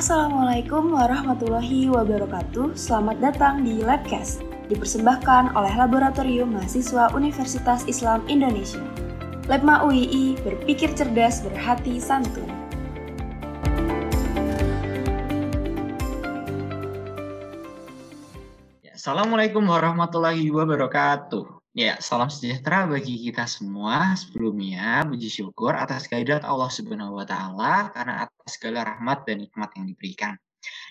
Assalamualaikum warahmatullahi wabarakatuh. Selamat datang di Labcast, dipersembahkan oleh Laboratorium Mahasiswa Universitas Islam Indonesia. Labma UII berpikir cerdas, berhati santun. Assalamualaikum warahmatullahi wabarakatuh. Ya, salam sejahtera bagi kita semua. Sebelumnya, puji syukur atas kehadirat Allah Subhanahu wa Ta'ala karena atas segala rahmat dan nikmat yang diberikan.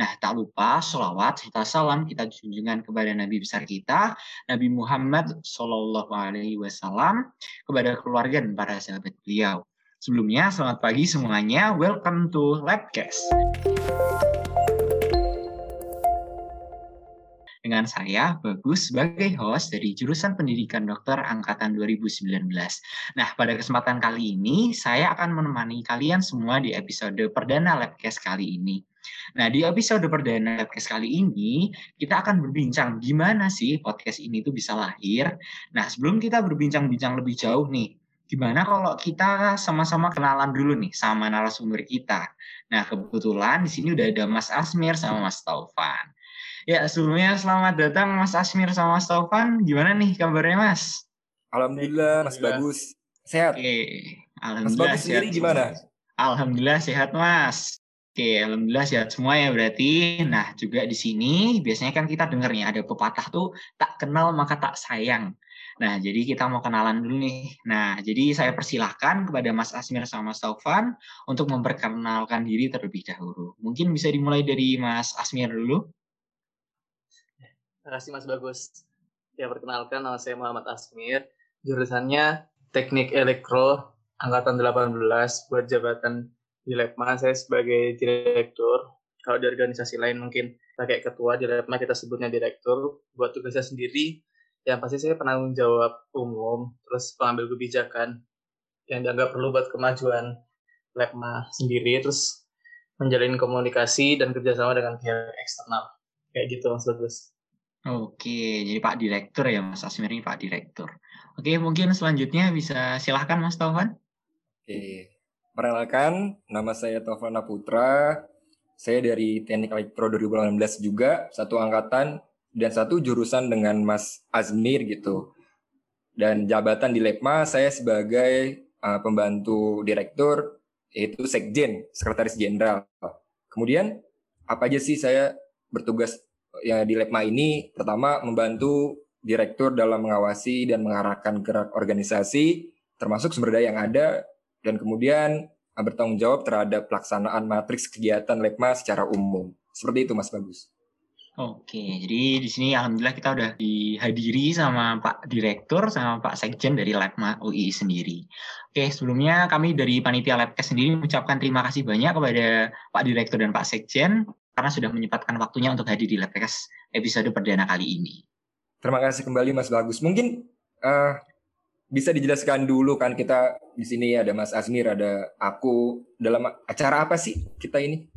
Nah, tak lupa sholawat serta salam kita junjungan kepada Nabi besar kita, Nabi Muhammad Shallallahu Alaihi Wasallam, kepada keluarga dan para sahabat beliau. Sebelumnya, selamat pagi semuanya. Welcome to Labcast. Dengan saya Bagus sebagai host dari jurusan Pendidikan Dokter angkatan 2019. Nah, pada kesempatan kali ini saya akan menemani kalian semua di episode perdana Labcast kali ini. Nah, di episode perdana Labcast kali ini kita akan berbincang gimana sih podcast ini tuh bisa lahir. Nah, sebelum kita berbincang-bincang lebih jauh nih, gimana kalau kita sama-sama kenalan dulu nih sama narasumber kita. Nah, kebetulan di sini udah ada Mas Asmir sama Mas Taufan. Ya, sebelumnya selamat datang Mas Asmir sama Mas Taufan. Gimana nih kabarnya, Mas? Alhamdulillah, Mas Bagus. Sehat. Oke, Alhamdulillah Mas Bagus sendiri sehat gimana? semua. Alhamdulillah sehat, Mas. Oke, Alhamdulillah sehat semua ya berarti. Nah, juga di sini biasanya kan kita dengar nih ada pepatah tuh tak kenal maka tak sayang. Nah, jadi kita mau kenalan dulu nih. Nah, jadi saya persilahkan kepada Mas Asmir sama Mas Taufan untuk memperkenalkan diri terlebih dahulu. Mungkin bisa dimulai dari Mas Asmir dulu. Terima kasih Mas Bagus. Ya, perkenalkan nama saya Muhammad Asmir. Jurusannya Teknik Elektro angkatan 18 buat jabatan di Lebma saya sebagai direktur. Kalau di organisasi lain mungkin pakai ketua di Lebma kita sebutnya direktur. Buat tugasnya sendiri yang pasti saya penanggung jawab umum, terus pengambil kebijakan yang dianggap perlu buat kemajuan Lebma sendiri, terus menjalin komunikasi dan kerjasama dengan pihak eksternal. Kayak gitu Mas Bagus. Oke, jadi Pak Direktur ya Mas Asmir ini Pak Direktur. Oke, mungkin selanjutnya bisa silahkan Mas Taufan. Oke. Perkenalkan, nama saya Taufana Putra. Saya dari Teknik Elektro 2018 juga, satu angkatan dan satu jurusan dengan Mas Azmir gitu. Dan jabatan di Lepma saya sebagai uh, pembantu direktur yaitu Sekjen, Sekretaris Jenderal. Kemudian apa aja sih saya bertugas ya di Lepma ini? Pertama membantu direktur dalam mengawasi dan mengarahkan gerak organisasi termasuk sumber daya yang ada dan kemudian bertanggung jawab terhadap pelaksanaan matriks kegiatan Lepma secara umum. Seperti itu Mas Bagus. Oke, jadi di sini alhamdulillah kita udah dihadiri sama Pak Direktur sama Pak Sekjen dari Labma UI sendiri. Oke, sebelumnya kami dari panitia Labcast sendiri mengucapkan terima kasih banyak kepada Pak Direktur dan Pak Sekjen karena sudah menyempatkan waktunya untuk hadir di Labcast episode perdana kali ini. Terima kasih kembali Mas Bagus. Mungkin uh, bisa dijelaskan dulu kan kita di sini ada Mas Azmir, ada aku dalam acara apa sih kita ini?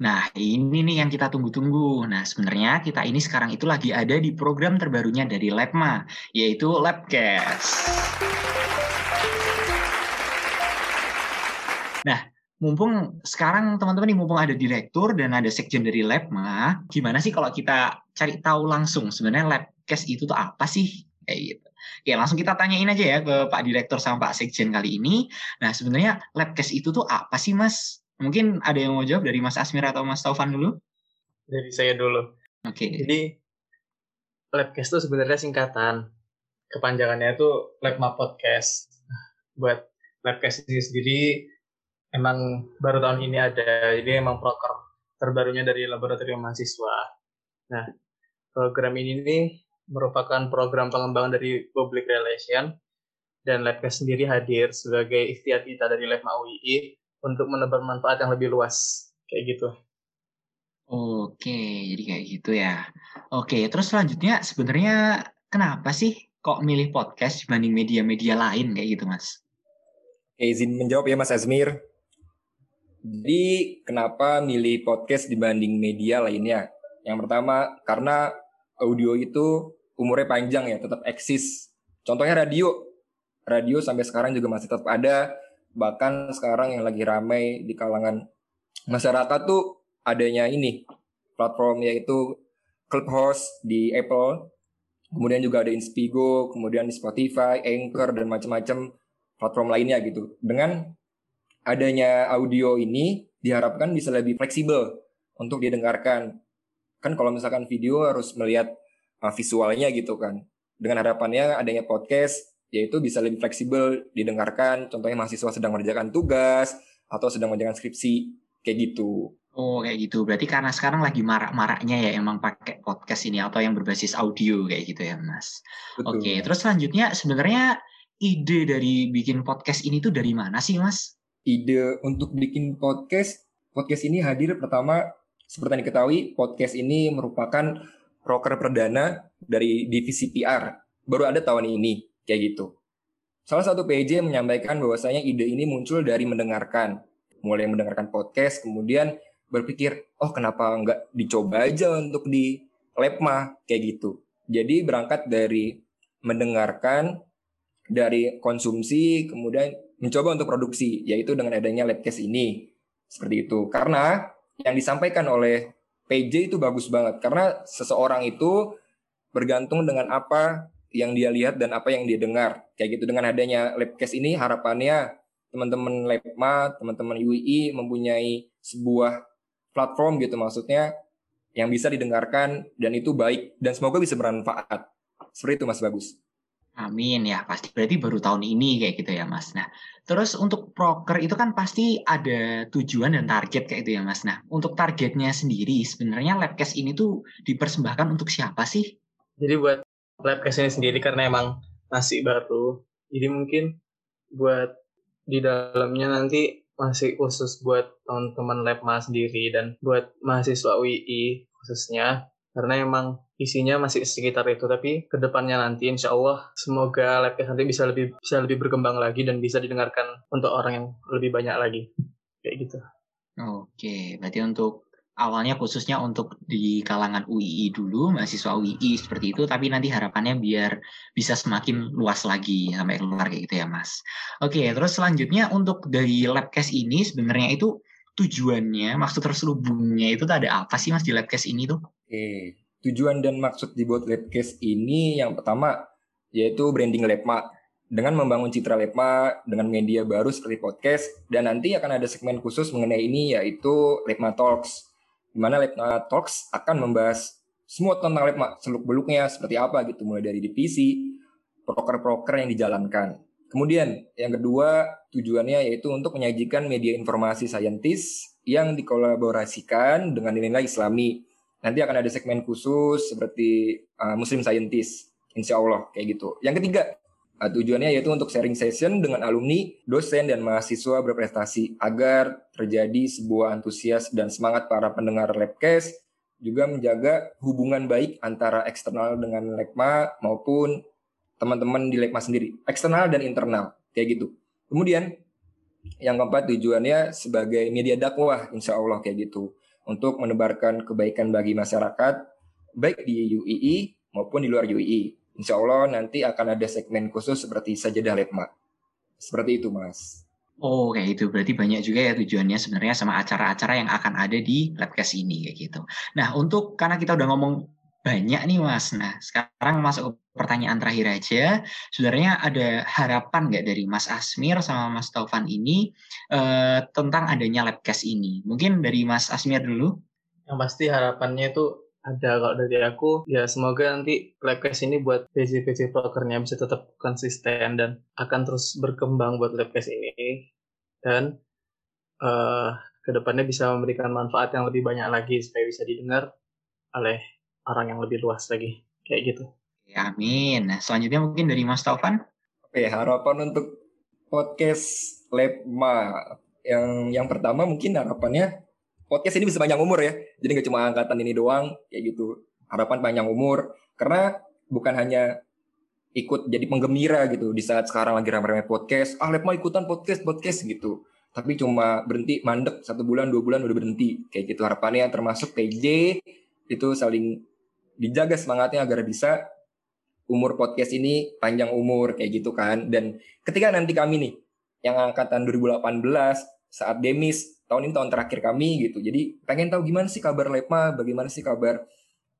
Nah, ini nih yang kita tunggu-tunggu. Nah, sebenarnya kita ini sekarang itu lagi ada di program terbarunya dari Labma, yaitu Labcast. Nah, mumpung sekarang teman-teman nih mumpung ada direktur dan ada sekjen dari Labma, gimana sih kalau kita cari tahu langsung sebenarnya Labcast itu tuh apa sih? Kayak gitu. Oke, langsung kita tanyain aja ya ke Pak Direktur sama Pak Sekjen kali ini. Nah, sebenarnya Labcast itu tuh apa sih, Mas? Mungkin ada yang mau jawab dari Mas Asmir atau Mas Taufan dulu? Dari saya dulu. Oke. Jadi Labcast itu sebenarnya singkatan. Kepanjangannya itu Labma Podcast. Nah, Buat Labcast ini sendiri emang baru tahun ini ada. Jadi emang proker terbarunya dari laboratorium mahasiswa. Nah, program ini nih merupakan program pengembangan dari public relation dan Labcast sendiri hadir sebagai ikhtiar kita dari Labma UII untuk menebar manfaat yang lebih luas. Kayak gitu. Oke, jadi kayak gitu ya. Oke, terus selanjutnya sebenarnya kenapa sih kok milih podcast dibanding media-media lain kayak gitu, Mas? Oke, izin menjawab ya Mas Azmir. Jadi kenapa milih podcast dibanding media lainnya? Yang pertama karena audio itu umurnya panjang ya, tetap eksis. Contohnya radio. Radio sampai sekarang juga masih tetap ada. Bahkan sekarang yang lagi ramai di kalangan masyarakat tuh adanya ini platform yaitu Clubhouse di Apple, kemudian juga ada Inspigo, kemudian di Spotify, Anchor dan macam-macam platform lainnya gitu. Dengan adanya audio ini diharapkan bisa lebih fleksibel untuk didengarkan. Kan kalau misalkan video harus melihat uh, visualnya gitu kan. Dengan harapannya adanya podcast yaitu bisa lebih fleksibel didengarkan. Contohnya mahasiswa sedang mengerjakan tugas atau sedang mengerjakan skripsi kayak gitu. Oh kayak gitu. Berarti karena sekarang lagi marak-maraknya ya emang pakai podcast ini atau yang berbasis audio kayak gitu ya Mas. Betul. Oke, terus selanjutnya sebenarnya ide dari bikin podcast ini tuh dari mana sih Mas? Ide untuk bikin podcast, podcast ini hadir pertama seperti yang diketahui podcast ini merupakan proker perdana dari divisi PR. Baru ada tahun ini kayak gitu. Salah satu PJ menyampaikan bahwasanya ide ini muncul dari mendengarkan, mulai mendengarkan podcast, kemudian berpikir, oh kenapa nggak dicoba aja untuk di Lepma kayak gitu. Jadi berangkat dari mendengarkan, dari konsumsi, kemudian mencoba untuk produksi, yaitu dengan adanya Labcast ini. Seperti itu. Karena yang disampaikan oleh PJ itu bagus banget. Karena seseorang itu bergantung dengan apa yang dia lihat dan apa yang dia dengar. Kayak gitu dengan adanya Labcast ini harapannya teman-teman Lepma, teman-teman UI mempunyai sebuah platform gitu maksudnya yang bisa didengarkan dan itu baik dan semoga bisa bermanfaat. Seperti itu Mas Bagus. Amin ya pasti berarti baru tahun ini kayak gitu ya Mas. Nah terus untuk proker itu kan pasti ada tujuan dan target kayak gitu ya Mas. Nah untuk targetnya sendiri sebenarnya Labcast ini tuh dipersembahkan untuk siapa sih? Jadi buat Labcast ini sendiri karena emang masih baru, jadi mungkin buat di dalamnya nanti masih khusus buat teman-teman Labma sendiri dan buat mahasiswa UI khususnya karena emang isinya masih sekitar itu tapi ke depannya nanti insya Allah semoga Labcast nanti bisa lebih bisa lebih berkembang lagi dan bisa didengarkan untuk orang yang lebih banyak lagi kayak gitu. Oke, berarti untuk awalnya khususnya untuk di kalangan UII dulu, mahasiswa UII seperti itu, tapi nanti harapannya biar bisa semakin luas lagi sampai keluar kayak gitu ya Mas. Oke, terus selanjutnya untuk dari Labcast ini sebenarnya itu tujuannya, maksud terselubungnya itu ada apa sih Mas di Labcast ini tuh? Oke, tujuan dan maksud dibuat Labcast ini yang pertama yaitu branding Labma dengan membangun citra Lepma dengan media baru seperti podcast dan nanti akan ada segmen khusus mengenai ini yaitu Lepma Talks di mana Lepma Talks akan membahas semua tentang Lepma, seluk-beluknya seperti apa gitu, mulai dari divisi, proker-proker yang dijalankan. Kemudian yang kedua tujuannya yaitu untuk menyajikan media informasi saintis yang dikolaborasikan dengan nilai-nilai Islami. Nanti akan ada segmen khusus seperti uh, Muslim Scientist, insya Allah kayak gitu. Yang ketiga Uh, tujuannya yaitu untuk sharing session dengan alumni, dosen, dan mahasiswa berprestasi agar terjadi sebuah antusias dan semangat para pendengar Labcast, juga menjaga hubungan baik antara eksternal dengan Lekma maupun teman-teman di Lekma sendiri, eksternal dan internal, kayak gitu. Kemudian yang keempat tujuannya sebagai media dakwah, insya Allah kayak gitu, untuk menebarkan kebaikan bagi masyarakat, baik di UII maupun di luar UII Insya Allah nanti akan ada segmen khusus seperti sajadah letma. Seperti itu, Mas. Oh, kayak itu. Berarti banyak juga ya tujuannya sebenarnya sama acara-acara yang akan ada di Labcast ini, kayak gitu. Nah, untuk karena kita udah ngomong banyak nih, Mas. Nah, sekarang masuk ke pertanyaan terakhir aja. Sebenarnya ada harapan nggak dari Mas Asmir sama Mas Taufan ini eh, tentang adanya Labcast ini? Mungkin dari Mas Asmir dulu. Yang pasti harapannya itu ada kalau dari aku ya semoga nanti Labcast ini buat PJ-PJ prokernya bisa tetap konsisten dan akan terus berkembang buat Labcast ini dan uh, ke depannya bisa memberikan manfaat yang lebih banyak lagi supaya bisa didengar oleh orang yang lebih luas lagi kayak gitu. Ya, amin. Nah, selanjutnya mungkin dari Mas Taufan. Oke, harapan untuk podcast Labma yang yang pertama mungkin harapannya podcast ini bisa panjang umur ya. Jadi nggak cuma angkatan ini doang, kayak gitu. Harapan panjang umur. Karena bukan hanya ikut jadi penggembira gitu di saat sekarang lagi ramai-ramai podcast. Ah, Lep mau ikutan podcast, podcast gitu. Tapi cuma berhenti mandek satu bulan, dua bulan udah berhenti. Kayak gitu harapannya termasuk PJ itu saling dijaga semangatnya agar bisa umur podcast ini panjang umur kayak gitu kan. Dan ketika nanti kami nih yang angkatan 2018 saat demis tahun ini tahun terakhir kami gitu. Jadi pengen tahu gimana sih kabar Lepma, bagaimana sih kabar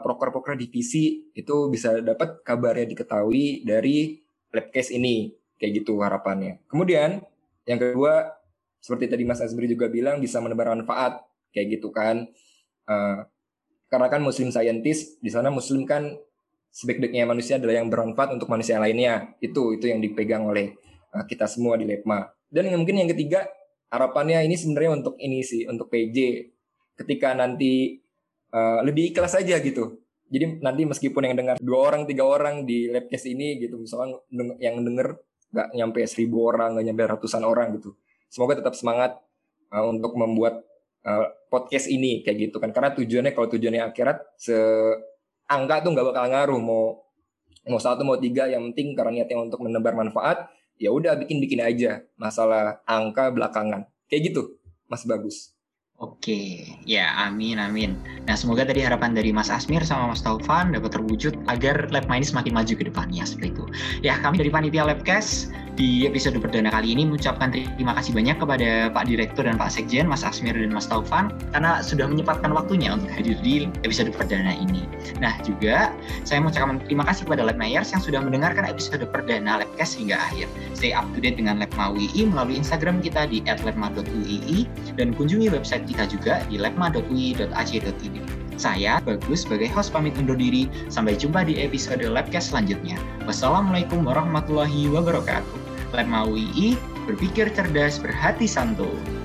proker-proker divisi itu bisa dapat kabarnya diketahui dari Labcase ini kayak gitu harapannya. Kemudian yang kedua seperti tadi Mas Azbri juga bilang bisa menebar manfaat kayak gitu kan. Uh, karena kan Muslim scientist di sana Muslim kan sebaik-baiknya manusia adalah yang bermanfaat untuk manusia lainnya. Itu itu yang dipegang oleh uh, kita semua di Lepma. Dan yang mungkin yang ketiga harapannya ini sebenarnya untuk ini sih untuk PJ ketika nanti uh, lebih ikhlas aja gitu. Jadi nanti meskipun yang dengar dua orang tiga orang di labcast ini gitu misalnya yang denger nggak nyampe seribu orang nggak nyampe ratusan orang gitu. Semoga tetap semangat uh, untuk membuat uh, podcast ini kayak gitu kan karena tujuannya kalau tujuannya akhirat se angka tuh nggak bakal ngaruh mau mau satu mau tiga yang penting karena niatnya untuk menebar manfaat ya udah bikin bikin aja masalah angka belakangan kayak gitu mas bagus Oke, ya amin amin. Nah semoga tadi harapan dari Mas Asmir sama Mas Taufan dapat terwujud agar lab ini semakin maju ke depannya seperti itu. Ya kami dari panitia Labcast di episode perdana kali ini mengucapkan terima kasih banyak kepada Pak Direktur dan Pak Sekjen, Mas Asmir dan Mas Taufan, karena sudah menyempatkan waktunya untuk hadir di episode perdana ini. Nah juga saya mengucapkan terima kasih kepada Lab Mayers yang sudah mendengarkan episode perdana Labcast hingga akhir. Stay up to date dengan Labma UI melalui Instagram kita di @labma.uii dan kunjungi website kita juga di labma.ui.ac.id. Saya, Bagus, sebagai host pamit undur diri. Sampai jumpa di episode Labcast selanjutnya. Wassalamualaikum warahmatullahi wabarakatuh. UI, berpikir cerdas, berhati santuy.